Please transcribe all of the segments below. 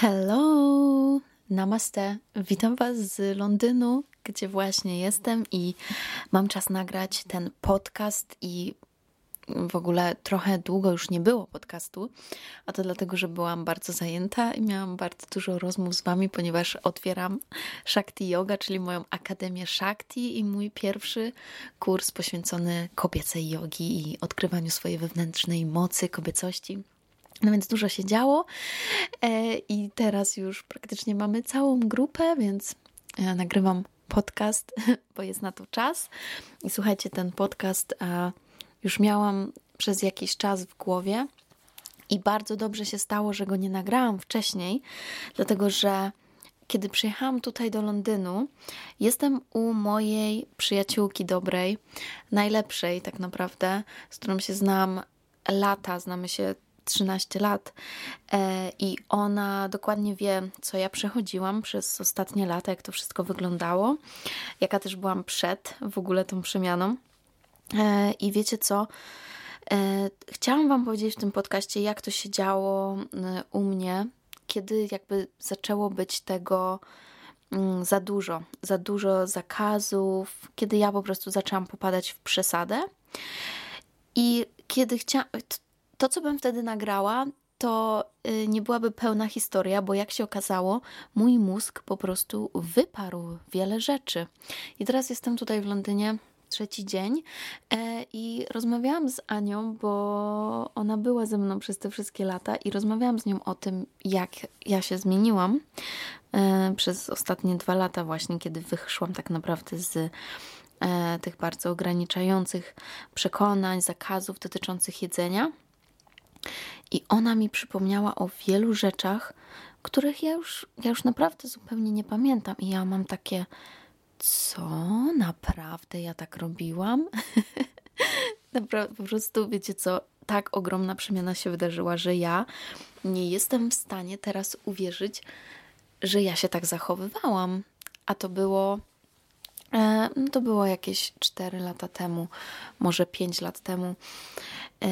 Hello! Namaste! Witam Was z Londynu, gdzie właśnie jestem i mam czas nagrać ten podcast i w ogóle trochę długo już nie było podcastu, a to dlatego, że byłam bardzo zajęta i miałam bardzo dużo rozmów z Wami, ponieważ otwieram Shakti Yoga, czyli moją Akademię Shakti i mój pierwszy kurs poświęcony kobiecej jogi i odkrywaniu swojej wewnętrznej mocy, kobiecości. No więc dużo się działo e, i teraz już praktycznie mamy całą grupę, więc ja nagrywam podcast, bo jest na to czas. I słuchajcie, ten podcast już miałam przez jakiś czas w głowie i bardzo dobrze się stało, że go nie nagrałam wcześniej, dlatego że kiedy przyjechałam tutaj do Londynu, jestem u mojej przyjaciółki dobrej, najlepszej tak naprawdę, z którą się znam lata, znamy się 13 lat e, i ona dokładnie wie, co ja przechodziłam przez ostatnie lata, jak to wszystko wyglądało, jaka też byłam przed w ogóle tą przemianą. E, I wiecie co? E, chciałam Wam powiedzieć w tym podcaście, jak to się działo u mnie, kiedy jakby zaczęło być tego mm, za dużo, za dużo zakazów, kiedy ja po prostu zaczęłam popadać w przesadę. I kiedy chciałam, to, co bym wtedy nagrała, to y, nie byłaby pełna historia, bo jak się okazało, mój mózg po prostu wyparł wiele rzeczy. I teraz jestem tutaj w Londynie trzeci dzień e, i rozmawiałam z Anią, bo ona była ze mną przez te wszystkie lata i rozmawiałam z nią o tym, jak ja się zmieniłam e, przez ostatnie dwa lata właśnie, kiedy wyszłam tak naprawdę z e, tych bardzo ograniczających przekonań, zakazów dotyczących jedzenia. I ona mi przypomniała o wielu rzeczach, których ja już, ja już naprawdę zupełnie nie pamiętam. I ja mam takie, co? Naprawdę ja tak robiłam? naprawdę, po prostu, wiecie co, tak ogromna przemiana się wydarzyła, że ja nie jestem w stanie teraz uwierzyć, że ja się tak zachowywałam. A to było. E, no to było jakieś 4 lata temu, może 5 lat temu. E,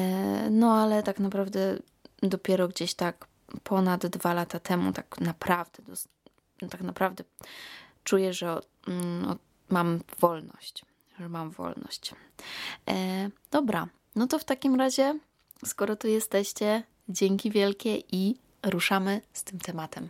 no ale tak naprawdę dopiero gdzieś tak ponad dwa lata temu, tak naprawdę, tak naprawdę czuję, że mm, mam wolność, że mam wolność. E, dobra, no to w takim razie, skoro tu jesteście, dzięki wielkie i ruszamy z tym tematem.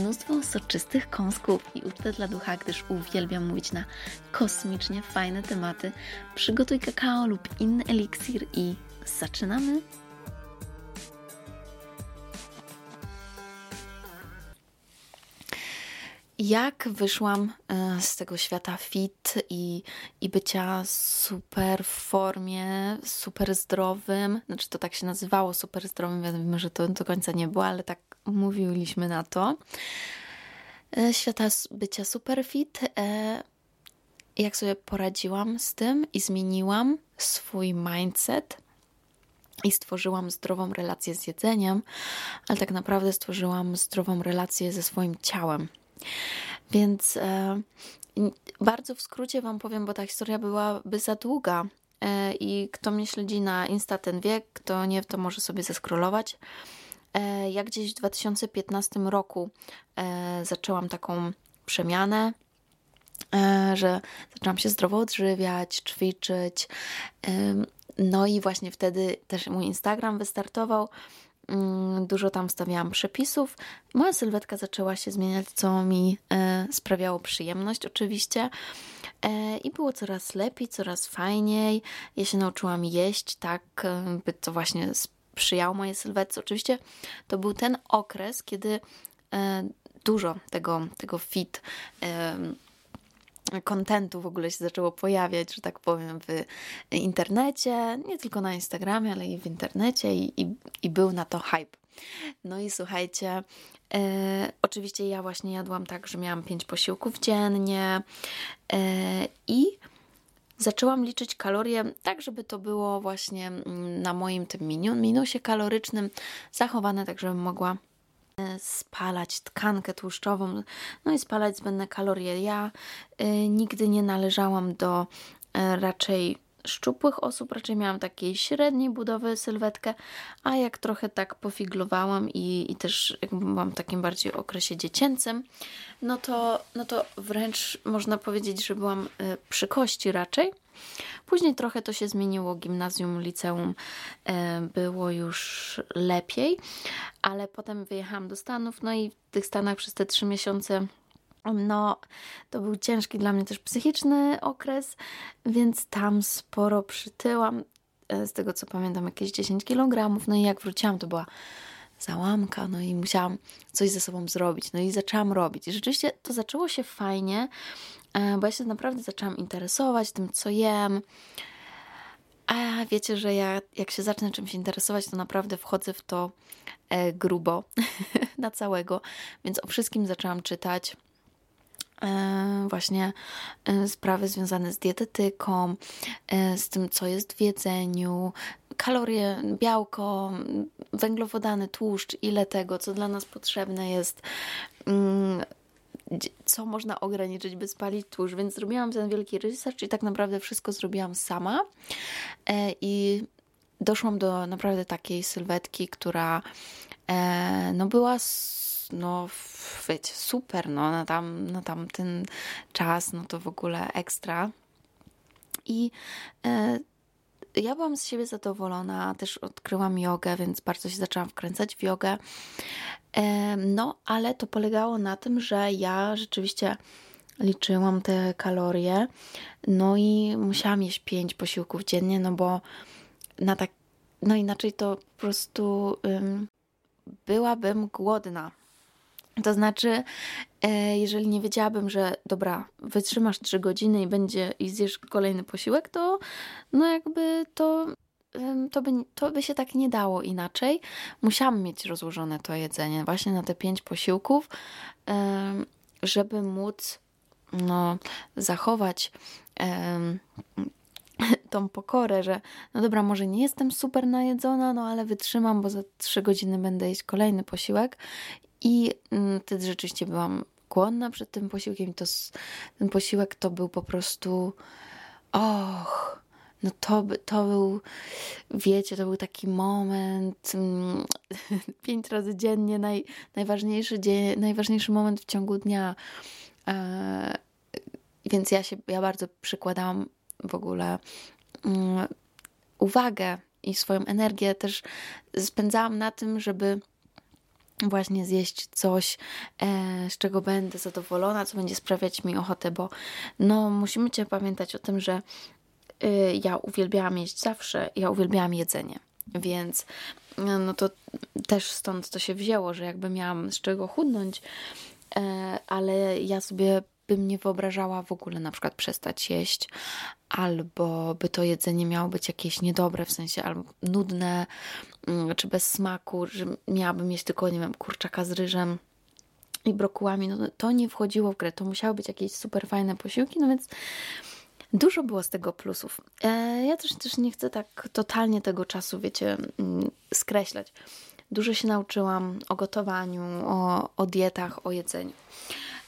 mnóstwo soczystych kąsków i ucztę dla ducha, gdyż uwielbiam mówić na kosmicznie fajne tematy. Przygotuj kakao lub inny eliksir i zaczynamy! Jak wyszłam e, z tego świata fit i, i bycia super w formie, super zdrowym, znaczy to tak się nazywało, super zdrowym, wiadomo, że to do końca nie było, ale tak mówiliśmy na to. E, świata bycia super fit, e, jak sobie poradziłam z tym i zmieniłam swój mindset i stworzyłam zdrową relację z jedzeniem, ale tak naprawdę stworzyłam zdrową relację ze swoim ciałem więc e, bardzo w skrócie Wam powiem, bo ta historia byłaby za długa. E, I kto mnie śledzi na Insta, ten wie, kto nie, to może sobie zeskrolować. E, ja gdzieś w 2015 roku zaczęłam taką przemianę, że zaczęłam się zdrowo odżywiać, ćwiczyć. No i właśnie wtedy też mój Instagram wystartował. Mm, dużo tam stawiałam przepisów. Moja sylwetka zaczęła się zmieniać, co mi e, sprawiało przyjemność, oczywiście. E, I było coraz lepiej, coraz fajniej. Ja się nauczyłam jeść tak, e, by to właśnie sprzyjało mojej sylwetce. Oczywiście to był ten okres, kiedy dużo tego, tego fit kontentu w ogóle się zaczęło pojawiać, że tak powiem, w internecie, nie tylko na Instagramie, ale i w internecie i, i, i był na to hype. No i słuchajcie, e, oczywiście ja właśnie jadłam tak, że miałam pięć posiłków dziennie e, i zaczęłam liczyć kalorie tak, żeby to było właśnie mm, na moim tym minusie kalorycznym zachowane, tak żebym mogła spalać tkankę tłuszczową, no i spalać zbędne kalorie. Ja y, nigdy nie należałam do y, raczej szczupłych osób, raczej miałam takiej średniej budowy sylwetkę, a jak trochę tak pofiglowałam i, i też jakby byłam w takim bardziej okresie dziecięcym, no to, no to wręcz można powiedzieć, że byłam przy kości raczej. Później trochę to się zmieniło, gimnazjum, liceum y, było już lepiej, ale potem wyjechałam do Stanów, no i w tych Stanach przez te trzy miesiące no, to był ciężki dla mnie też psychiczny okres, więc tam sporo przytyłam. E, z tego co pamiętam, jakieś 10 kg. No i jak wróciłam, to była załamka, no i musiałam coś ze sobą zrobić. No i zaczęłam robić. I rzeczywiście to zaczęło się fajnie, e, bo ja się naprawdę zaczęłam interesować tym, co jem. A wiecie, że ja jak się zacznę czymś interesować, to naprawdę wchodzę w to e, grubo na całego, więc o wszystkim zaczęłam czytać. E, właśnie e, sprawy związane z dietetyką, e, z tym, co jest w jedzeniu, kalorie, białko, węglowodany, tłuszcz, ile tego, co dla nas potrzebne jest, mm, co można ograniczyć, by spalić tłuszcz. Więc zrobiłam ten wielki research i tak naprawdę wszystko zrobiłam sama. I doszłam do naprawdę takiej sylwetki, która no była no wiecie, super, no na, tam, na tamten czas, no to w ogóle ekstra. I e, ja byłam z siebie zadowolona, też odkryłam jogę, więc bardzo się zaczęłam wkręcać w jogę. No, ale to polegało na tym, że ja rzeczywiście liczyłam te kalorie, no i musiałam jeść pięć posiłków dziennie, no bo na tak, no inaczej to po prostu ym, byłabym głodna. To znaczy, jeżeli nie wiedziałabym, że dobra, wytrzymasz 3 godziny i będzie i zjesz kolejny posiłek, to no jakby to, to, by, to by się tak nie dało inaczej. Musiałam mieć rozłożone to jedzenie właśnie na te 5 posiłków, żeby móc no, zachować tą pokorę, że no dobra, może nie jestem super najedzona, no ale wytrzymam, bo za 3 godziny będę jeść kolejny posiłek i mm, wtedy rzeczywiście byłam głodna przed tym posiłkiem. To, ten posiłek to był po prostu. Och, no to, to był, wiecie, to był taki moment, mm, pięć razy dziennie, naj, najważniejszy, dzień, najważniejszy moment w ciągu dnia. E, więc ja się, ja bardzo przykładałam w ogóle uwagę i swoją energię też spędzałam na tym, żeby właśnie zjeść coś, e, z czego będę zadowolona, co będzie sprawiać mi ochotę, bo no musimy cię pamiętać o tym, że y, ja uwielbiałam jeść zawsze, ja uwielbiałam jedzenie, więc no to też stąd to się wzięło, że jakby miałam z czego chudnąć, e, ale ja sobie bym nie wyobrażała w ogóle na przykład przestać jeść, albo by to jedzenie miało być jakieś niedobre, w sensie albo nudne, mm, czy bez smaku, że miałabym mieć tylko, nie wiem, kurczaka z ryżem i brokułami, no to nie wchodziło w grę, to musiały być jakieś super fajne posiłki, no więc dużo było z tego plusów. E, ja też, też nie chcę tak totalnie tego czasu, wiecie, mm, skreślać. Dużo się nauczyłam o gotowaniu, o, o dietach, o jedzeniu.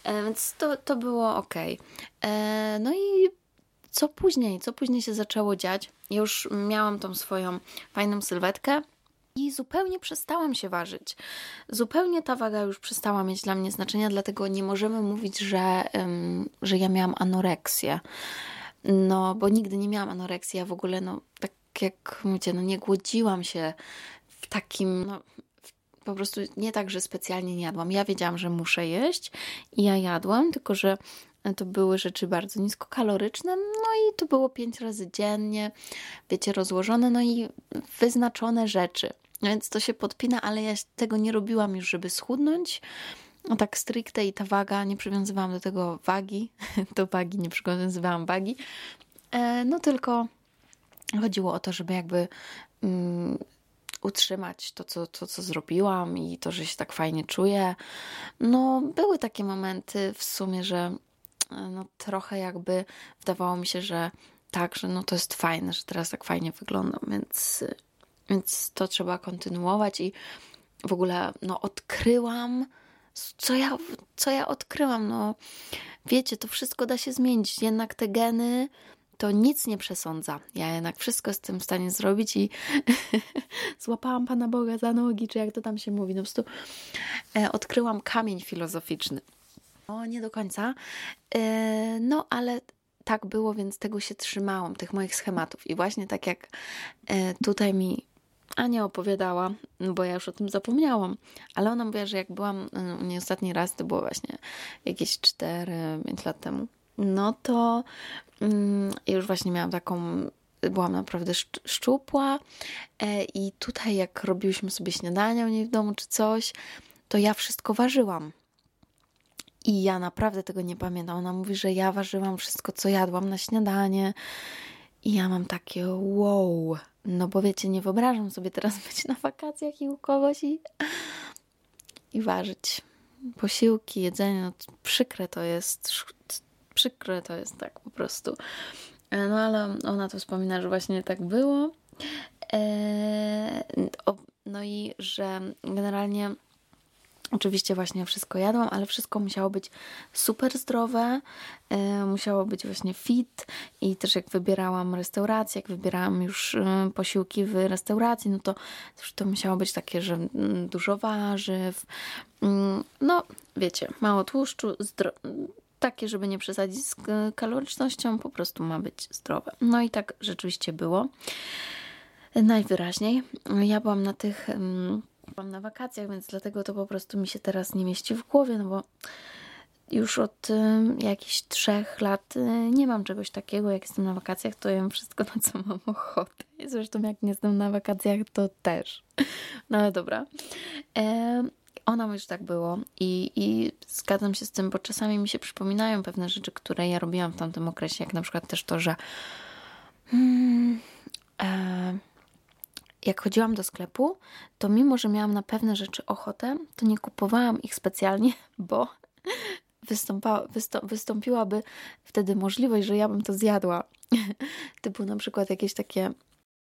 E, więc to, to było ok. E, no i co później? Co później się zaczęło dziać? Już miałam tą swoją fajną sylwetkę. I zupełnie przestałam się ważyć. Zupełnie ta waga już przestała mieć dla mnie znaczenia, dlatego nie możemy mówić, że, że ja miałam anoreksję. No, bo nigdy nie miałam anoreksji. Ja w ogóle, no, tak jak mówicie, no nie głodziłam się w takim, no, po prostu nie tak, że specjalnie nie jadłam. Ja wiedziałam, że muszę jeść i ja jadłam, tylko że to były rzeczy bardzo niskokaloryczne, no i to było pięć razy dziennie, wiecie, rozłożone, no i wyznaczone rzeczy. Więc to się podpina, ale ja tego nie robiłam już, żeby schudnąć, no tak stricte i ta waga, nie przywiązywałam do tego wagi, do wagi nie przywiązywałam wagi, e, no tylko chodziło o to, żeby jakby um, utrzymać to co, to, co zrobiłam i to, że się tak fajnie czuję. No, były takie momenty w sumie, że no, trochę jakby wydawało mi się, że tak, że no to jest fajne, że teraz tak fajnie wyglądam, więc, więc to trzeba kontynuować i w ogóle no, odkryłam, co ja, co ja odkryłam. No, wiecie, to wszystko da się zmienić. Jednak te geny to nic nie przesądza. Ja jednak wszystko jestem w stanie zrobić i złapałam Pana Boga za nogi, czy jak to tam się mówi. No po prostu e, odkryłam kamień filozoficzny. O, nie do końca. E, no, ale tak było, więc tego się trzymałam, tych moich schematów. I właśnie tak jak e, tutaj mi Ania opowiadała, bo ja już o tym zapomniałam, ale ona mówiła, że jak byłam e, u niej ostatni raz, to było właśnie jakieś 4-5 lat temu, no to mm, już właśnie miałam taką, byłam naprawdę szczupła e, i tutaj jak robiłyśmy sobie śniadania u niej w domu czy coś, to ja wszystko ważyłam. I ja naprawdę tego nie pamiętam. Ona mówi, że ja ważyłam wszystko, co jadłam na śniadanie. I ja mam takie wow. No bo wiecie, nie wyobrażam sobie teraz być na wakacjach i u kogoś i, i ważyć posiłki, jedzenie. No, przykre to jest. Przykre to jest tak po prostu. E, no ale ona to wspomina, że właśnie tak było. Eee, no i że generalnie Oczywiście właśnie wszystko jadłam, ale wszystko musiało być super zdrowe, e, musiało być właśnie fit i też jak wybierałam restaurację, jak wybierałam już e, posiłki w restauracji, no to to musiało być takie, że mm, dużo warzyw, mm, no wiecie, mało tłuszczu, takie, żeby nie przesadzić z kalorycznością, po prostu ma być zdrowe. No i tak rzeczywiście było. Najwyraźniej. Ja byłam na tych Byłam na wakacjach, więc dlatego to po prostu mi się teraz nie mieści w głowie, no bo już od jakichś trzech lat y, nie mam czegoś takiego. Jak jestem na wakacjach, to jem wszystko, na co mam ochotę. Zresztą jak nie jestem na wakacjach, to też. No ale dobra. Ona już tak było i, i zgadzam się z tym, bo czasami mi się przypominają pewne rzeczy, które ja robiłam w tamtym okresie, jak na przykład też to, że hmm, e, jak chodziłam do sklepu, to mimo, że miałam na pewne rzeczy ochotę, to nie kupowałam ich specjalnie, bo wystąpiłaby wtedy możliwość, że ja bym to zjadła. Typu na przykład jakieś takie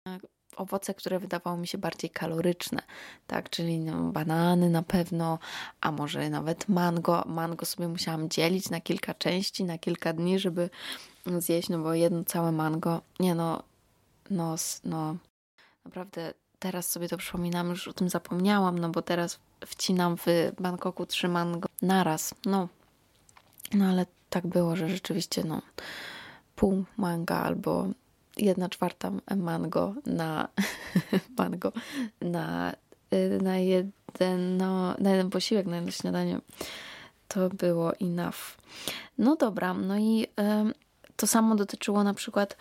e, owoce, które wydawały mi się bardziej kaloryczne, tak, czyli no, banany na pewno, a może nawet mango. Mango sobie musiałam dzielić na kilka części, na kilka dni, żeby zjeść, no bo jedno całe mango, nie no, no, no Naprawdę teraz sobie to przypominam, już o tym zapomniałam, no bo teraz wcinam w Bangkoku trzy mango naraz. No, no ale tak było, że rzeczywiście no pół manga albo jedna czwarta mango na mango na, y, na jeden no, na jeden posiłek, na jedno śniadanie to było enough. No dobra, no i y, to samo dotyczyło na przykład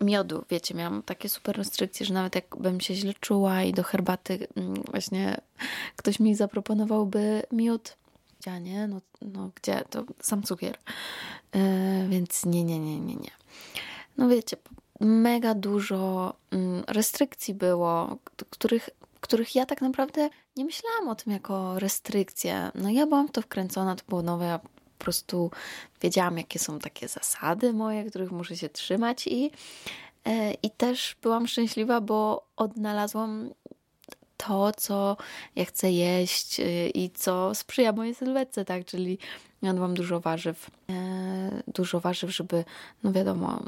miodu. Wiecie, miałam takie super restrykcje, że nawet jakbym się źle czuła i do herbaty mm, właśnie ktoś mi zaproponowałby miód, gdzie nie? No, no gdzie? To sam cukier. Yy, więc nie, nie, nie, nie, nie. No wiecie, mega dużo mm, restrykcji było, których, których ja tak naprawdę nie myślałam o tym jako restrykcje. No ja byłam w to wkręcona, to było nowe, ja po prostu wiedziałam, jakie są takie zasady moje, których muszę się trzymać i, e, i też byłam szczęśliwa, bo odnalazłam to, co ja chcę jeść e, i co sprzyja mojej sylwetce, tak, czyli jadłam dużo warzyw, e, dużo warzyw, żeby, no wiadomo,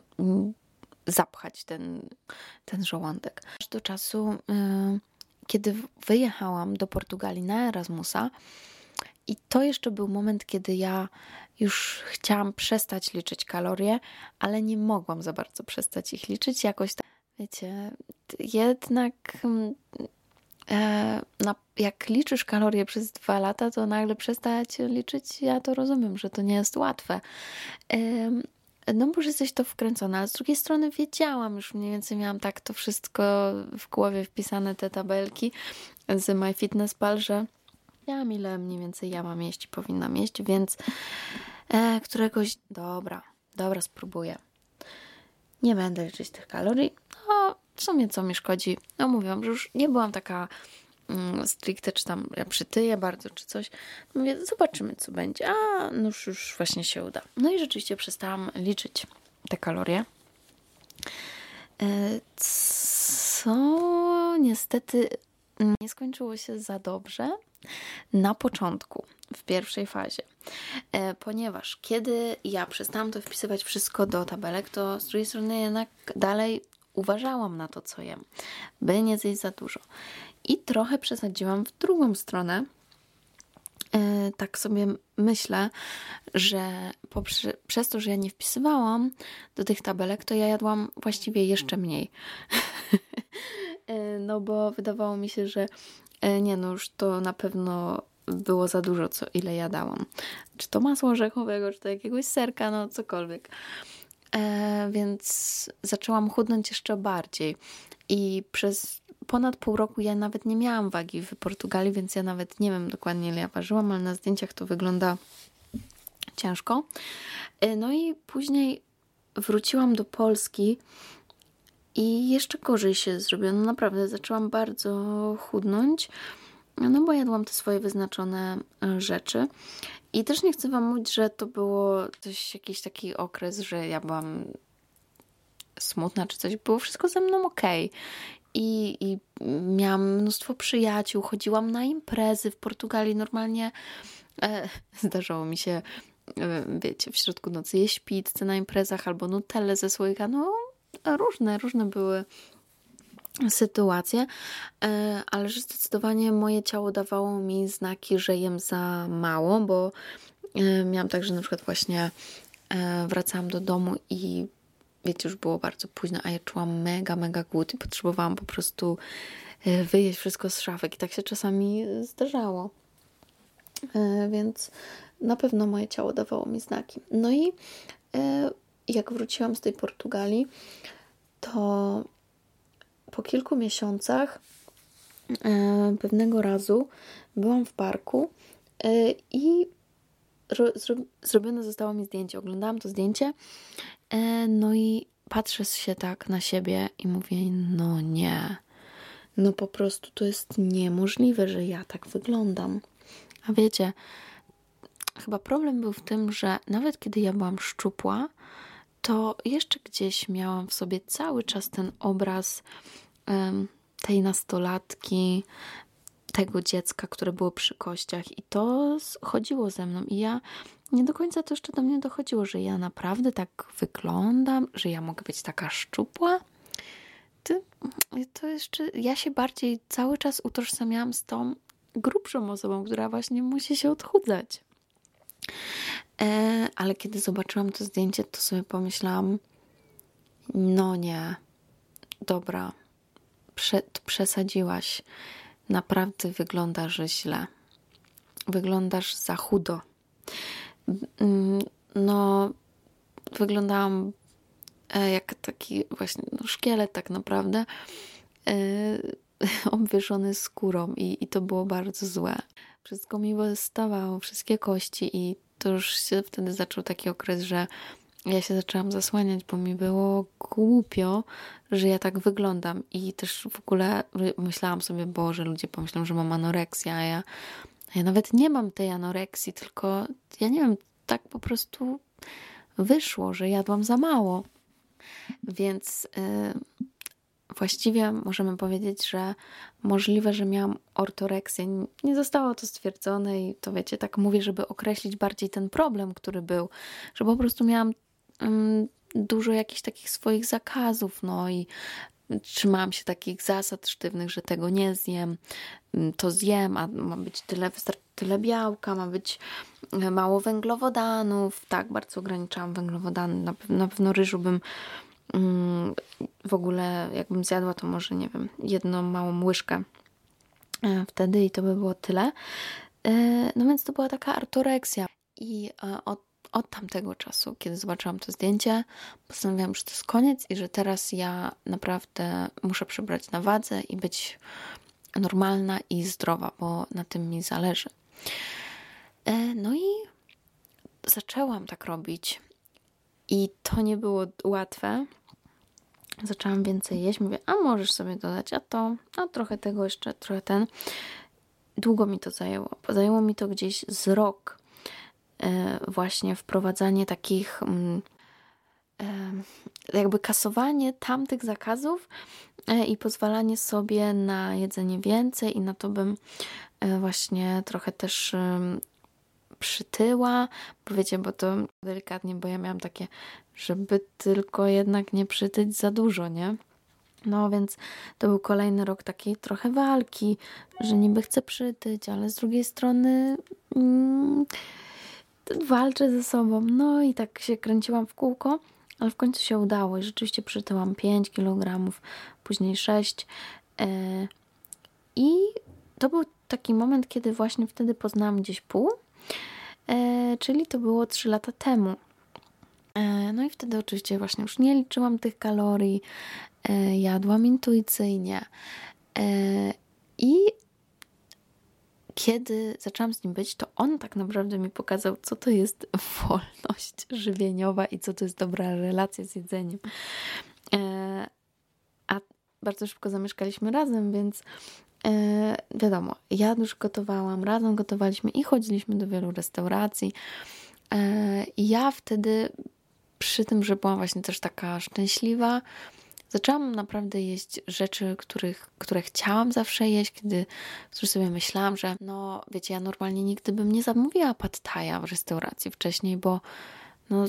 zapchać ten, ten żołądek. Aż do czasu, kiedy wyjechałam do Portugalii na Erasmusa, i to jeszcze był moment, kiedy ja już chciałam przestać liczyć kalorie, ale nie mogłam za bardzo przestać ich liczyć. Jakoś tak, wiecie, jednak mm, e, na, jak liczysz kalorie przez dwa lata, to nagle przestać liczyć, ja to rozumiem, że to nie jest łatwe. E, no może jesteś to wkręcona, ale z drugiej strony wiedziałam, już mniej więcej miałam tak to wszystko w głowie wpisane, te tabelki z MyFitnessPal, że Wiedziałam, ile mniej więcej ja mam jeść i powinnam jeść, więc e, któregoś... Dobra, dobra, spróbuję. Nie będę liczyć tych kalorii. No, w sumie co mi szkodzi? No mówiłam, że już nie byłam taka stricte, czy tam ja przytyję bardzo, czy coś. Mówię, zobaczymy, co będzie. A, no już, już właśnie się uda. No i rzeczywiście przestałam liczyć te kalorie. E, co niestety nie skończyło się za dobrze na początku, w pierwszej fazie. E, ponieważ kiedy ja przestałam to wpisywać wszystko do tabelek, to z drugiej strony jednak dalej uważałam na to, co jem, by nie zjeść za dużo. I trochę przesadziłam w drugą stronę. E, tak sobie myślę, że poprze- przez to, że ja nie wpisywałam do tych tabelek, to ja jadłam właściwie jeszcze mniej. E, no bo wydawało mi się, że e, nie no, już to na pewno było za dużo, co ile jadałam. Czy to masło orzechowego, czy to jakiegoś serka, no cokolwiek. E, więc zaczęłam chudnąć jeszcze bardziej. I przez ponad pół roku ja nawet nie miałam wagi w Portugalii, więc ja nawet nie wiem dokładnie ile ja ważyłam, ale na zdjęciach to wygląda ciężko. E, no i później wróciłam do Polski i jeszcze gorzej się zrobiło. No naprawdę zaczęłam bardzo chudnąć, no bo jadłam te swoje wyznaczone e, rzeczy. I też nie chcę Wam mówić, że to było coś, jakiś taki okres, że ja byłam smutna czy coś. Było wszystko ze mną ok. I, I miałam mnóstwo przyjaciół, chodziłam na imprezy w Portugalii. Normalnie e, zdarzało mi się, e, wiecie, w środku nocy jeść pizzę na imprezach albo nutelle ze słoika. No, różne, różne były sytuacje, e, ale że zdecydowanie moje ciało dawało mi znaki, że jem za mało, bo e, miałam tak, że na przykład właśnie e, wracałam do domu i wiecie, już było bardzo późno, a ja czułam mega, mega głód i potrzebowałam po prostu wyjeść wszystko z szafek i tak się czasami zdarzało. Więc na pewno moje ciało dawało mi znaki. No i jak wróciłam z tej Portugalii, to po kilku miesiącach e, pewnego razu byłam w parku e, i zrobione zostało mi zdjęcie. Oglądałam to zdjęcie, e, no i patrzę się tak na siebie i mówię: No nie, no po prostu to jest niemożliwe, że ja tak wyglądam. A wiecie, chyba problem był w tym, że nawet kiedy ja byłam szczupła, to jeszcze gdzieś miałam w sobie cały czas ten obraz um, tej nastolatki, tego dziecka, które było przy kościach, i to chodziło ze mną. I ja nie do końca to jeszcze do mnie dochodziło, że ja naprawdę tak wyglądam, że ja mogę być taka szczupła. Ty, to jeszcze ja się bardziej cały czas utożsamiałam z tą grubszą osobą, która właśnie musi się odchudzać. E, ale kiedy zobaczyłam to zdjęcie, to sobie pomyślałam: No nie, dobra, prze, przesadziłaś. Naprawdę wyglądasz źle. Wyglądasz za chudo. Mm, no, wyglądałam e, jak taki właśnie no, szkielet, tak naprawdę, e, obwieszony skórą, i, i to było bardzo złe. Wszystko mi wystawało, wszystkie kości, i to już się wtedy zaczął taki okres, że ja się zaczęłam zasłaniać, bo mi było głupio, że ja tak wyglądam. I też w ogóle myślałam sobie, Boże, ludzie pomyślą, że mam anoreksję, a ja, ja nawet nie mam tej anoreksji, tylko ja nie wiem, tak po prostu wyszło, że jadłam za mało. Więc yy, właściwie możemy powiedzieć, że możliwe, że miałam ortoreksję. Nie zostało to stwierdzone i to wiecie, tak mówię, żeby określić bardziej ten problem, który był, że po prostu miałam dużo jakichś takich swoich zakazów, no i trzymałam się takich zasad sztywnych, że tego nie zjem, to zjem, a ma być tyle, tyle białka, ma być e, mało węglowodanów. Tak, bardzo ograniczałam węglowodany. Na, na pewno ryżu bym w ogóle, jakbym zjadła, to może, nie wiem, jedną małą łyżkę e, wtedy i to by było tyle. E, no więc to była taka ortoreksja. I od od tamtego czasu, kiedy zobaczyłam to zdjęcie, postanowiłam, że to jest koniec i że teraz ja naprawdę muszę przybrać na wadze i być normalna i zdrowa, bo na tym mi zależy. E, no i zaczęłam tak robić. I to nie było łatwe. Zaczęłam więcej jeść. Mówię, a możesz sobie dodać, a to, a trochę tego jeszcze, trochę ten. Długo mi to zajęło. Zajęło mi to gdzieś z rok. E, właśnie wprowadzanie takich mm, e, jakby kasowanie tamtych zakazów e, i pozwalanie sobie na jedzenie więcej i na to bym właśnie trochę też przytyła, bo wiecie, bo to delikatnie, bo ja miałam takie, żeby tylko jednak nie przytyć za dużo, nie? No więc to był kolejny rok takiej trochę walki, że niby chcę przytyć, ale z drugiej strony mm, walczę ze sobą. No i tak się kręciłam w kółko, ale w końcu się udało i rzeczywiście przytyłam 5 kg, później 6. Yy, e, I to był taki moment, kiedy właśnie wtedy poznałam gdzieś pół e, czyli to było 3 lata temu. E, no i wtedy oczywiście właśnie już nie liczyłam tych kalorii, jadłam intuicyjnie. I kiedy zaczęłam z nim być, to on tak naprawdę mi pokazał, co to jest wolność żywieniowa i co to jest dobra relacja z jedzeniem. E, a bardzo szybko zamieszkaliśmy razem, więc E, wiadomo, ja już gotowałam, razem gotowaliśmy i chodziliśmy do wielu restauracji. E, ja wtedy, przy tym, że byłam właśnie też taka szczęśliwa, zaczęłam naprawdę jeść rzeczy, których, które chciałam zawsze jeść, kiedy sobie myślałam, że no wiecie, ja normalnie nigdy bym nie zamówiła pad w restauracji wcześniej, bo no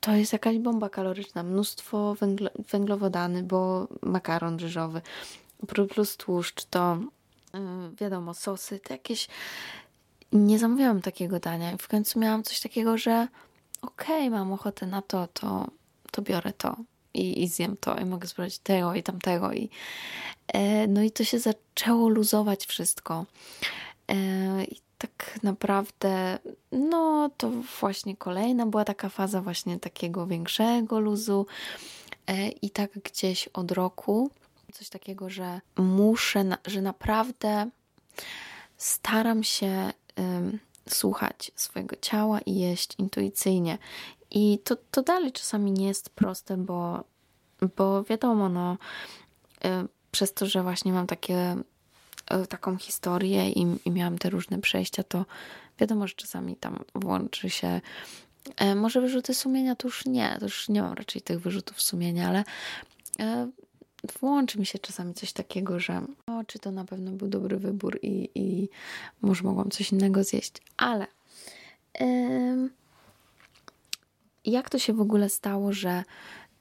to jest jakaś bomba kaloryczna, mnóstwo węglo, węglowodany, bo makaron ryżowy plus tłuszcz to Y, wiadomo, sosy, to jakieś. Nie zamówiłam takiego dania. I w końcu miałam coś takiego, że okej, okay, mam ochotę na to, to, to biorę to i, i zjem to i mogę spróbować tego i tamtego. I, e, no i to się zaczęło luzować wszystko. E, I tak naprawdę, no to właśnie kolejna była taka faza właśnie takiego większego luzu. E, I tak gdzieś od roku coś takiego, że muszę, że naprawdę staram się słuchać swojego ciała i jeść intuicyjnie. I to, to dalej czasami nie jest proste, bo, bo wiadomo, no, y, przez to, że właśnie mam takie, y, taką historię i, i miałam te różne przejścia, to wiadomo, że czasami tam włączy się y, może wyrzuty sumienia to już nie, to już nie mam raczej tych wyrzutów sumienia, ale włączy mi się czasami coś takiego, że o, czy to na pewno był dobry wybór i, i może mogłam coś innego zjeść. Ale yy, jak to się w ogóle stało, że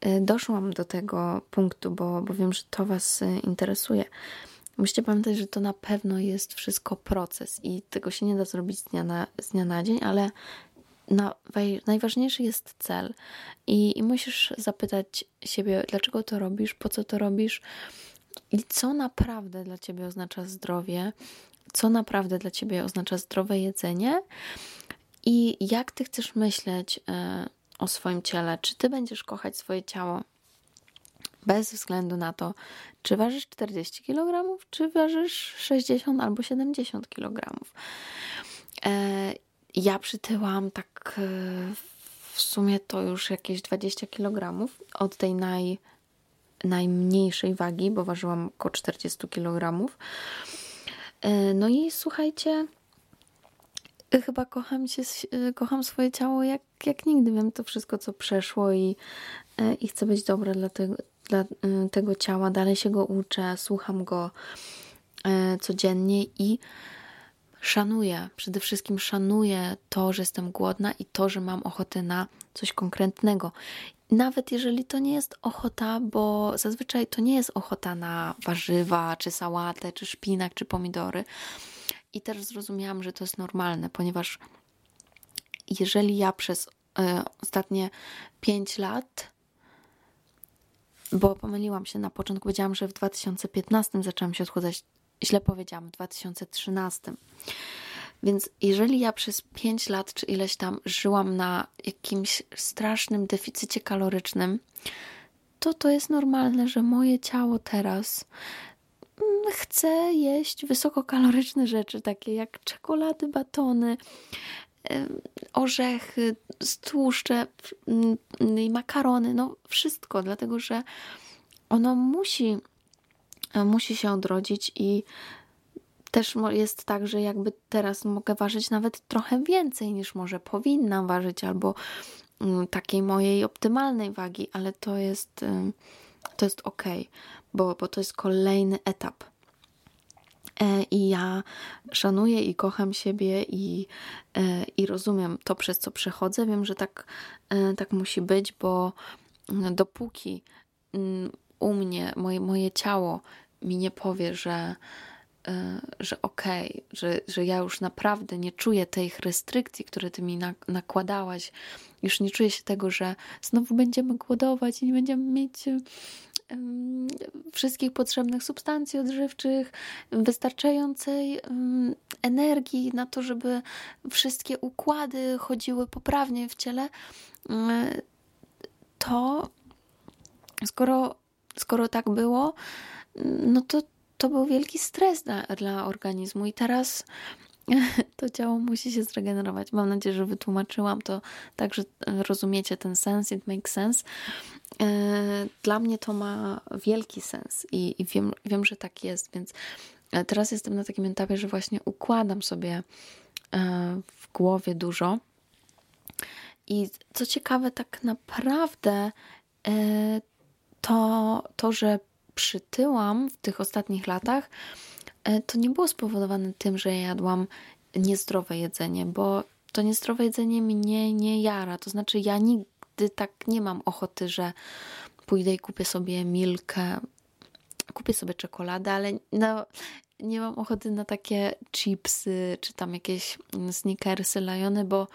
y, doszłam do tego punktu, bo, bo wiem, że to Was y, interesuje. Musicie pamiętać, że to na pewno jest wszystko proces i tego się nie da zrobić z dnia na, z dnia na dzień, ale na, najważniejszy jest cel i, i musisz zapytać siebie, dlaczego to robisz, po co to robisz i co naprawdę dla ciebie oznacza zdrowie, co naprawdę dla ciebie oznacza zdrowe jedzenie i jak ty chcesz myśleć y, o swoim ciele. Czy ty będziesz kochać swoje ciało bez względu na to, czy ważysz 40 kg, czy ważysz 60 albo 70 kg. E, ja przytyłam tak e, w sumie to już jakieś 20 kg od tej naj, najmniejszej wagi, bo ważyłam około 40 kg. E, no i słuchajcie, chyba kocham się, e, kocham swoje ciało jak, jak nigdy. Wiem to wszystko, co przeszło i, i chcę być dobra dla tego, dla tego ciała. Dalej się go uczę, słucham go codziennie i szanuję, przede wszystkim szanuję to, że jestem głodna i to, że mam ochotę na coś konkretnego. Nawet jeżeli to nie jest ochota, bo zazwyczaj to nie jest ochota na warzywa, czy sałatę, czy szpinak, czy pomidory. I też zrozumiałam, że to jest normalne, ponieważ jeżeli ja przez y, ostatnie 5 lat, bo pomyliłam się na początku, powiedziałam, że w 2015 zaczęłam się odchudzać źle powiedziałam, w 2013. Więc jeżeli ja przez 5 lat czy ileś tam żyłam na jakimś strasznym deficycie kalorycznym, to to jest normalne, że moje ciało teraz chcę jeść wysokokaloryczne rzeczy, takie jak czekolady, batony, orzechy, tłuszcze mm, makarony, no wszystko, dlatego że ono musi, e, musi się odrodzić i też jest tak, że jakby teraz mogę ważyć nawet trochę więcej niż może powinnam ważyć, albo mm, takiej mojej optymalnej wagi, ale to jest, to jest ok, bo, bo to jest kolejny etap. E, I ja szanuję i kocham siebie i, e, i rozumiem to, przez co przechodzę. Wiem, że tak, tak musi być, bo mm, dopóki mm, u mnie, moje, moje ciało mi nie powie, że, e, że okej, okay, że, że ja już naprawdę nie czuję tych restrykcji, które ty mi nakładałaś, już nie czuję się tego, że znowu będziemy głodować i nie będziemy mieć wszystkich potrzebnych substancji odżywczych, wystarczającej energii na to, żeby wszystkie układy chodziły poprawnie w ciele, to skoro skoro tak było, no to to był wielki stres dla, dla organizmu. I teraz to ciało musi się zregenerować. Mam nadzieję, że wytłumaczyłam to tak, że rozumiecie ten sens, it makes sense. E, dla mnie to ma wielki sens i, i wiem, wiem, że tak jest, więc e, teraz jestem na takim etapie, że właśnie układam sobie e, w głowie dużo. I co ciekawe, tak naprawdę to, to, że przytyłam w tych ostatnich latach, e, to nie było spowodowane tym, że jadłam niezdrowe jedzenie, bo to niezdrowe jedzenie mnie nie jara. To znaczy, ja nigdy tak nie mam ochoty, że pójdę i kupię sobie milkę, kupię sobie czekoladę, ale no, nie mam ochoty na takie chipsy czy tam jakieś sneakersy, lajony, bo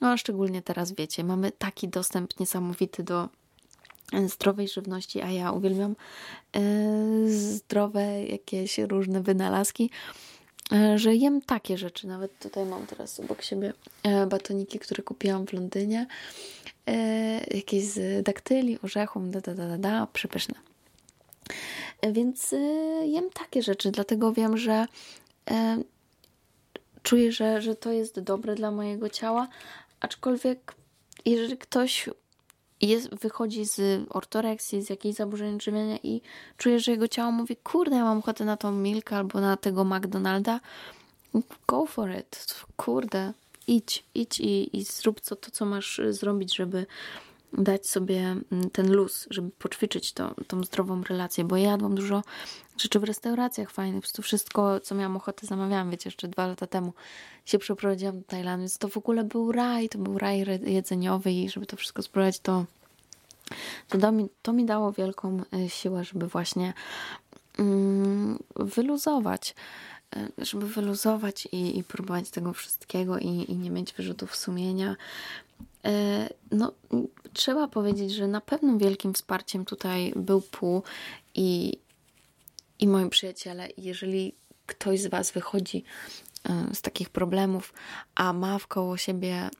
no, szczególnie teraz wiecie, mamy taki dostęp niesamowity do zdrowej żywności, a ja uwielbiam e, zdrowe jakieś różne wynalazki, e, że jem takie rzeczy. Nawet tutaj mam teraz obok siebie e, batoniki, które kupiłam w Londynie. Jakieś z daktyli, orzechów, da, da, da, da, da przepyszne. Więc jem takie rzeczy, dlatego wiem, że czuję, że, że to jest dobre dla mojego ciała, aczkolwiek jeżeli ktoś jest, wychodzi z ortoreksji, z jakiejś zaburzeń odżywiania i czuje, że jego ciało mówi, kurde, ja mam ochotę na tą Milkę albo na tego McDonalda, go for it, kurde, idź, idź i, i zrób co, to, co masz zrobić, żeby dać sobie mm, ten luz, żeby poćwiczyć to, tą zdrową relację, bo ja jadłam dużo rzeczy w restauracjach fajnych, po prostu wszystko, co miałam ochotę, zamawiałam, wiecie, jeszcze dwa lata temu się przeprowadziłam do Tajlandii, więc to w ogóle był raj, to był raj jedzeniowy i żeby to wszystko spróbować, to to, mi, to mi dało wielką e, siłę, żeby właśnie mm, wyluzować, e, żeby wyluzować i, i próbować tego wszystkiego i, i nie mieć wyrzutów sumienia. E, no, trzeba powiedzieć, że na pewno wielkim wsparciem tutaj był Pół i, i moi przyjaciele. Jeżeli ktoś z Was wychodzi z takich problemów, a ma wkoło siebie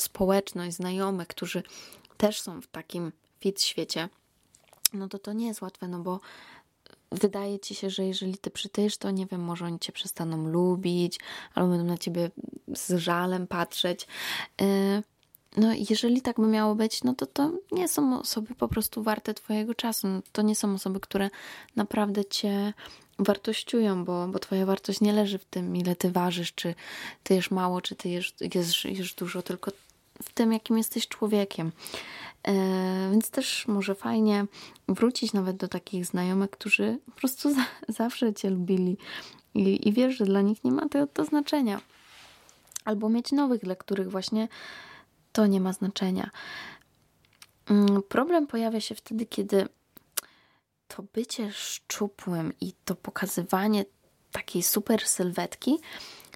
społeczność, znajomych, którzy też są w takim fit świecie, no to to nie jest łatwe, no bo wydaje ci się, że jeżeli ty przytyjesz, to nie wiem, może oni cię przestaną lubić, albo będą na ciebie z żalem patrzeć. Y, no, jeżeli tak by miało być, no to to nie są osoby po prostu warte Twojego czasu. No, to nie są osoby, które naprawdę Cię wartościują, bo, bo Twoja wartość nie leży w tym, ile Ty ważysz, czy Ty jesz mało, czy Ty jesz, jesz, jesz dużo, tylko w tym, jakim jesteś człowiekiem. E, więc też może fajnie wrócić nawet do takich znajomych, którzy po prostu za, zawsze Cię lubili i, i wiesz, że dla nich nie ma to, to znaczenia. Albo mieć nowych, dla których właśnie to nie ma znaczenia. Mm, problem pojawia się wtedy, kiedy to bycie szczupłym i to pokazywanie takiej super sylwetki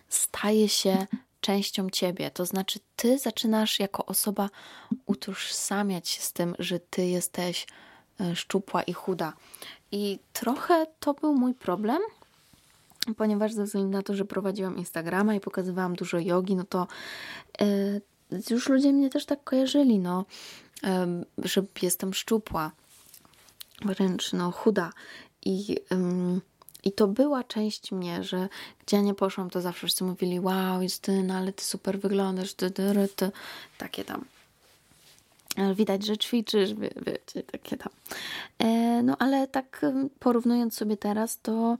staje się częścią ciebie. To znaczy, ty zaczynasz jako osoba utożsamiać się z tym, że ty jesteś e, szczupła i chuda. I trochę to był mój problem, ponieważ ze względu na to, że prowadziłam Instagrama i pokazywałam dużo jogi, no to yy, już ludzie mnie też tak kojarzyli, no, że jestem szczupła, wręcz no chuda. I yy, I to była część mnie, że gdzie nie poszłam, to zawsze wszyscy mówili: Wow, Justyna, ale ty super wyglądasz, ty, ty, ty. takie tam. Widać, że ćwiczysz, wie, wiecie, takie tam. E, no ale tak porównując sobie teraz, to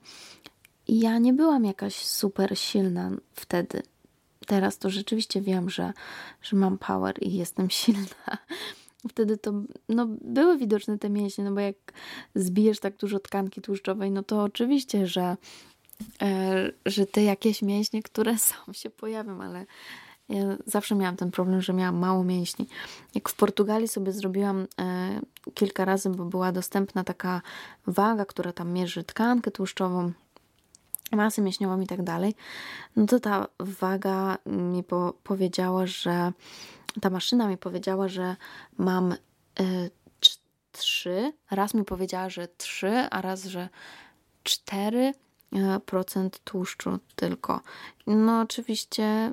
ja nie byłam jakaś super silna wtedy. Teraz to rzeczywiście wiem, że, że mam power i jestem silna. Wtedy to no, były widoczne te mięśnie, no bo jak zbijesz tak dużo tkanki tłuszczowej, no to oczywiście, że, e, że te jakieś mięśnie, które są się pojawią, ale ja zawsze miałam ten problem, że miałam mało mięśni. Jak w Portugalii sobie zrobiłam e, kilka razy, bo była dostępna taka waga, która tam mierzy tkankę tłuszczową, masę mięśniową i tak dalej, no to ta waga mi po powiedziała, że ta maszyna mi powiedziała, że mam y, trzy. Raz mi powiedziała, że trzy, a raz, że cztery e, procent tłuszczu tylko. No oczywiście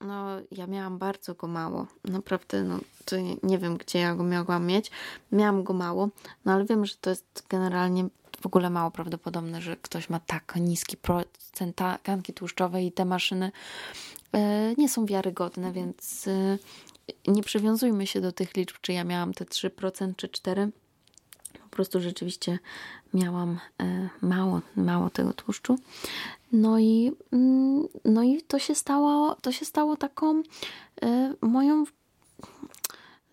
no ja miałam bardzo go mało. Naprawdę, no to nie, nie, wiem, gdzie ja go mogłam mieć. Miałam go mało, no ale wiem, że to jest generalnie w ogóle mało prawdopodobne, że ktoś ma tak niski procent tkanki tłuszczowej i te maszyny e, nie są wiarygodne, więc e, nie przywiązujmy się do tych liczb, czy ja miałam te 3% czy 4%. Po prostu rzeczywiście miałam e, mało, mało tego tłuszczu. No i, mm, no i to się stało, to się stało taką moją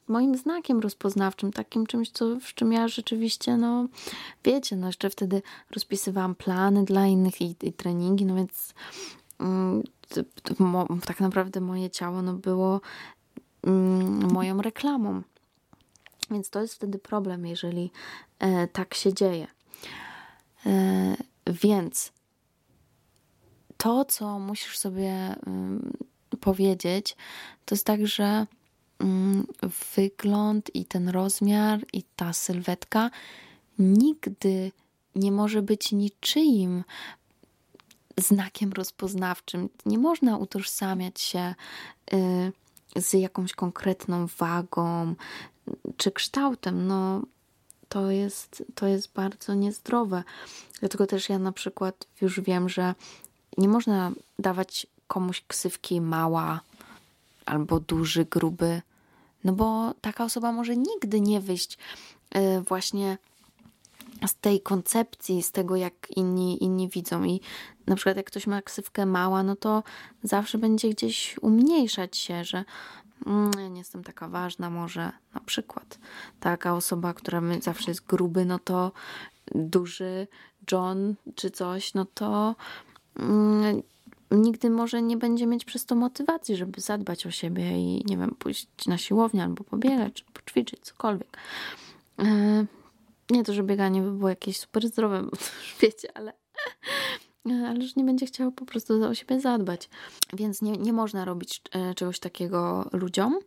moim znakiem rozpoznawczym, takim czymś, co, w czym ja rzeczywiście, no wiecie, no jeszcze wtedy rozpisywałam plany dla innych i, i treningi, no więc mm, tak naprawdę moje ciało no było mm, moją reklamą. Więc to jest wtedy problem, jeżeli e, tak się dzieje. E, więc to, co musisz sobie powiedzieć, to jest tak, że wygląd i ten rozmiar i ta sylwetka nigdy nie może być niczyim znakiem rozpoznawczym. Nie można utożsamiać się y, z jakąś konkretną wagą czy kształtem. No, to jest, to jest bardzo niezdrowe. Dlatego też ja na przykład już wiem, że nie można dawać komuś ksywki mała, albo duży, gruby, no bo taka osoba może nigdy nie wyjść e, właśnie z tej koncepcji, z tego, jak inni, inni widzą. I na przykład, jak ktoś ma ksywkę mała, no to zawsze będzie gdzieś umniejszać się, że mm, ja nie jestem taka ważna, może na przykład. Taka osoba, która zawsze jest gruby, no to duży John czy coś, no to mm, nigdy może nie będzie mieć przez to motywacji, żeby zadbać o siebie i nie wiem, pójść na siłownię albo pobiegać, czy poćwiczyć, cokolwiek. E, nie to, że bieganie by było jakieś super zdrowe, bo to już wiecie, ale, ale już nie będzie chciał po prostu o siebie zadbać. Więc nie, nie można robić e, czegoś takiego ludziom.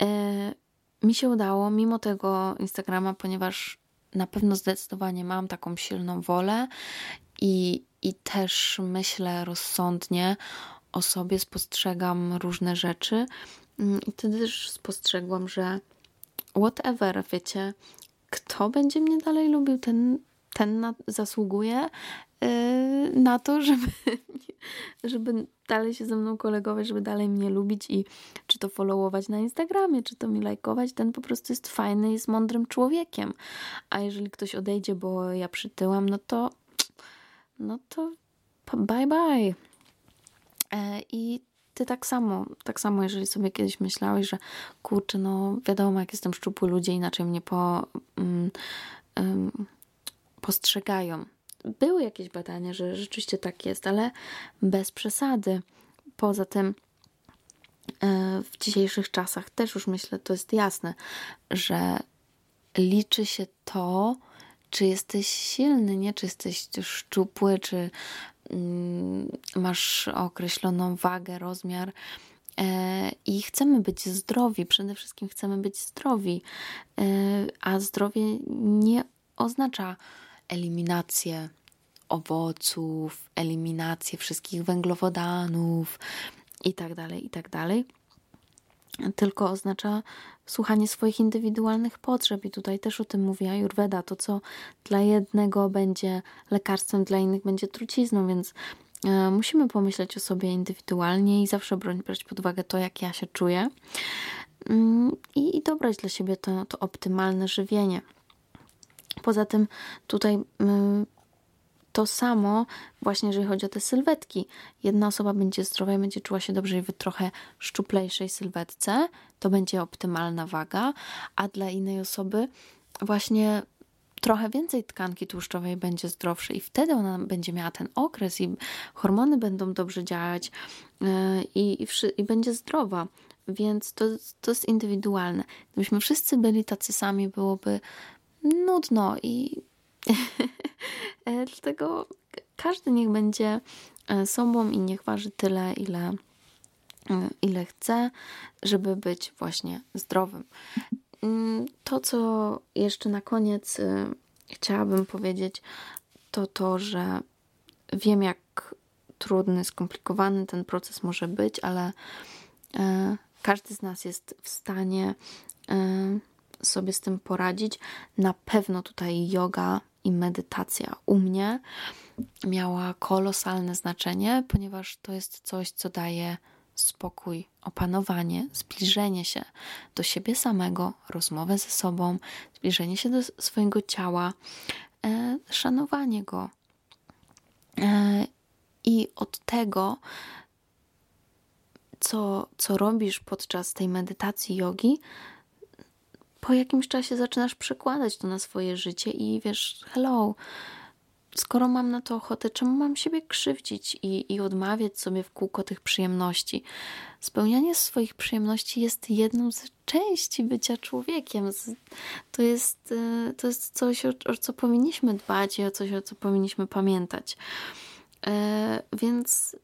E, mi się udało, mimo tego Instagrama, ponieważ na pewno zdecydowanie mam taką silną wolę i, i też myślę rozsądnie o sobie, spostrzegam różne rzeczy. Mm, I wtedy też spostrzegłam, że whatever, wiecie, kto będzie mnie dalej lubił, ten, ten na, zasługuje yy, na to, żeby, żeby dalej się ze mną kolegować, żeby dalej mnie lubić i czy to followować na Instagramie, czy to mi lajkować, ten po prostu jest fajny, jest mądrym człowiekiem. A jeżeli ktoś odejdzie, bo ja przytyłam, no to no to bye bye. E, I ty tak samo, tak samo, jeżeli sobie kiedyś myślałeś, że kurczę, no wiadomo, jak jestem szczupły, ludzie inaczej mnie po, um, um, postrzegają. Były jakieś badania, że rzeczywiście tak jest, ale bez przesady. Poza tym e, w dzisiejszych czasach też już myślę, to jest jasne, że liczy się to, czy jesteś silny, nie? Czy jesteś szczupły, czy mm, masz określoną wagę, rozmiar. E, I chcemy być zdrowi, przede wszystkim chcemy być zdrowi, e, a zdrowie nie oznacza eliminację owoców, eliminację wszystkich węglowodanów i tak dalej, i tak tylko oznacza słuchanie swoich indywidualnych potrzeb. I tutaj też o tym mówi Ayurveda. To, co dla jednego będzie lekarstwem, dla innych będzie trucizną, więc e, musimy pomyśleć o sobie indywidualnie i zawsze brać pod uwagę to, jak ja się czuję mm, i, i dobrać dla siebie to, to optymalne żywienie. Poza tym tutaj mm, to samo właśnie, jeżeli chodzi o te sylwetki. Jedna osoba będzie zdrowa i będzie czuła się dobrze w trochę szczuplejszej sylwetce, to będzie optymalna waga, a dla innej osoby właśnie trochę więcej tkanki tłuszczowej będzie zdrowszej i wtedy ona będzie miała ten okres i hormony będą dobrze działać yy, i, i, i będzie zdrowa. Więc to, to jest indywidualne. Gdybyśmy wszyscy byli tacy sami, byłoby nudno i E, dlatego każdy niech będzie e, sobą i niech waży tyle, ile, e, ile chce, żeby być właśnie zdrowym. Mm, to, co jeszcze na koniec chciałabym powiedzieć, to to, że wiem, jak trudny, skomplikowany ten proces może być, ale każdy z nas jest w stanie sobie z tym poradzić. Na pewno tutaj yoga i medytacja u mnie miała kolosalne znaczenie, ponieważ to jest coś, co daje spokój, opanowanie, zbliżenie się do siebie samego, rozmowę ze sobą, zbliżenie się do swojego ciała, e, szanowanie go. E, I od tego, co, co robisz podczas tej medytacji jogi, po jakimś czasie zaczynasz przekładać to na swoje życie i wiesz, hello, skoro mam na to ochotę, czemu mam siebie krzywdzić i, i odmawiać sobie w kółko tych przyjemności? Spełnianie swoich przyjemności jest jedną z części bycia człowiekiem. To jest, e, to jest coś, o, o co powinniśmy dbać i o coś, o co powinniśmy pamiętać. E, więc,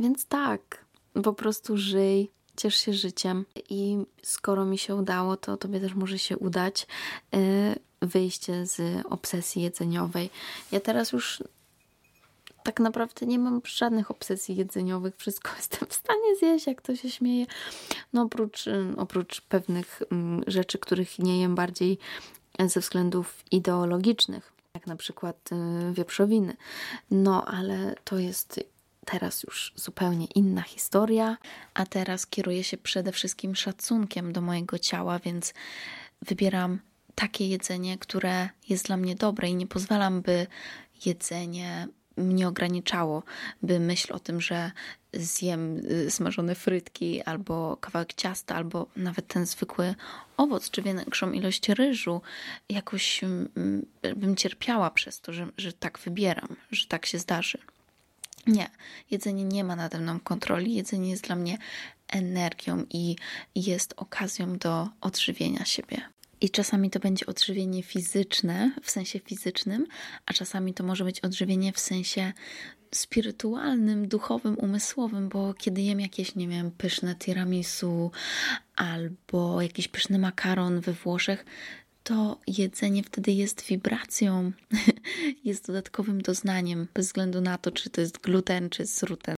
więc tak, po prostu żyj, ciesz się życiem i skoro mi się udało, to tobie też może się udać y, wyjście z obsesji jedzeniowej. Ja teraz już tak naprawdę nie mam żadnych obsesji jedzeniowych, wszystko jestem w stanie zjeść, jak to się śmieje. No oprócz, y, oprócz pewnych mm, rzeczy, których nie jem bardziej ze względów ideologicznych, jak na przykład y, wieprzowiny. No ale to jest teraz już zupełnie inna historia, a teraz kieruję się przede wszystkim szacunkiem do mojego ciała, więc wybieram takie jedzenie, które jest dla mnie dobre i nie pozwalam, by jedzenie mnie ograniczało, by myśl o tym, że zjem y, smażone frytki albo kawałek ciasta, albo nawet ten zwykły owoc, czy większą ilość ryżu, jakoś mm, bym cierpiała przez to, że, że tak wybieram, że tak się zdarzy. Nie, jedzenie nie ma nade mną kontroli. Jedzenie jest dla mnie energią i jest okazją do odżywienia siebie. I czasami to będzie odżywienie fizyczne, w sensie fizycznym, a czasami to może być odżywienie w sensie spirytualnym, duchowym, umysłowym, bo kiedy jem jakieś, nie wiem, pyszne tiramisu albo jakiś pyszny makaron we Włoszech, to jedzenie wtedy jest wibracją, jest dodatkowym doznaniem, bez względu na to, czy to jest gluten, czy sruten.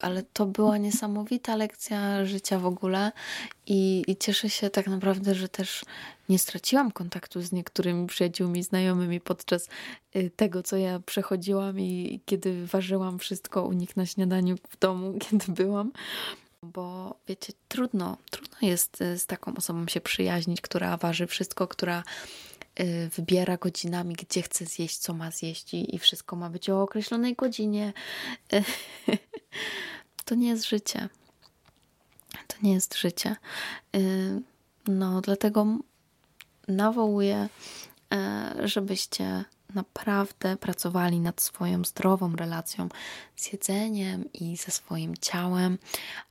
Ale to była niesamowita lekcja życia w ogóle i, i cieszę się tak naprawdę, że też nie straciłam kontaktu z niektórymi przyjaciółmi, znajomymi podczas y, tego, co ja przechodziłam i kiedy ważyłam wszystko u nich na śniadaniu w domu, kiedy byłam bo wiecie, trudno, trudno jest y, z taką osobą się przyjaźnić, która waży wszystko, która y, wybiera godzinami, gdzie chce zjeść, co ma zjeść i, wszystko ma być o określonej godzinie. To nie jest życie. To nie jest życie. Y, no, dlatego nawołuję, żebyście naprawdę pracowali nad swoją zdrową relacją z jedzeniem i ze swoim ciałem,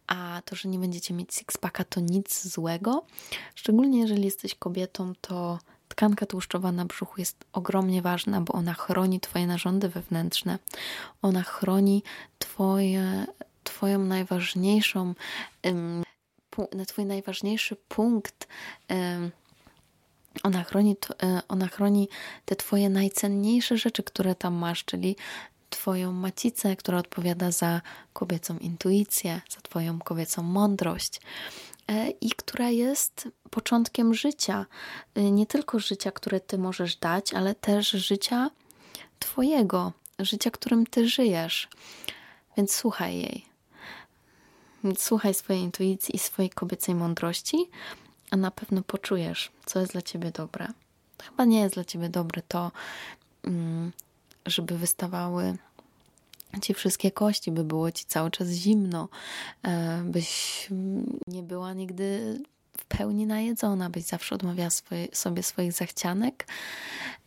a to, że nie będziecie mieć sixpacka, to nic złego. Szczególnie jeżeli jesteś kobietą, to tkanka tłuszczowa na brzuchu jest ogromnie ważna, bo ona chroni Twoje narządy wewnętrzne. Ona chroni Twoje, Twoją najważniejszą, um, Twój najważniejszy punkt. Ona chroni, e, ona chroni te Twoje najcenniejsze rzeczy, które tam masz, czyli Twoją macicę, która odpowiada za kobiecą intuicję, za Twoją kobiecą mądrość. e, i która jest początkiem życia. E, nie tylko życia, które ty możesz dać, ale też życia twojego, życia, którym ty żyjesz. Więc słuchaj jej. Słuchaj swojej intuicji i swojej kobiecej mądrości, a na pewno poczujesz, co jest dla ciebie dobre. Chyba nie jest dla ciebie dobre to, mm, żeby wystawały ci wszystkie kości, by było ci cały czas zimno, e, byś nie była nigdy w pełni najedzona, byś zawsze odmawiała swoje, sobie swoich zachcianek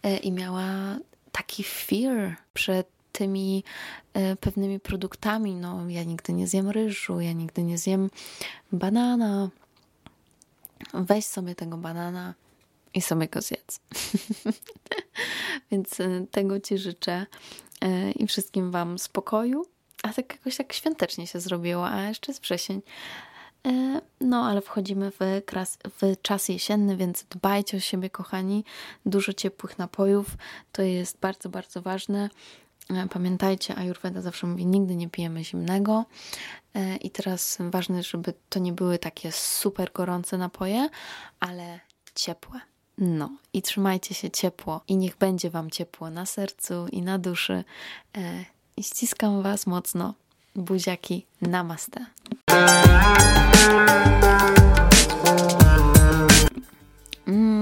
e, i miała taki fear przed tymi e, pewnymi produktami. No, ja nigdy nie zjem ryżu, ja nigdy nie zjem banana. Weź sobie tego banana i sobie go zjedz. Więc tego Ci życzę E, i wszystkim Wam spokoju. A tak jakoś tak świątecznie się zrobiło, a jeszcze jest wrzesień. E, no, ale wchodzimy w, kras, w czas jesienny, więc dbajcie o siebie, kochani. Dużo ciepłych napojów to jest bardzo, bardzo ważne. E, pamiętajcie, Ayurveda zawsze mówi, nigdy nie pijemy zimnego. I teraz ważne, żeby to nie były takie super gorące napoje, ale ciepłe. No i trzymajcie się ciepło i niech będzie Wam ciepło na sercu i na duszy. E, I ściskam Was mocno. Buziaki, namaste. Mm,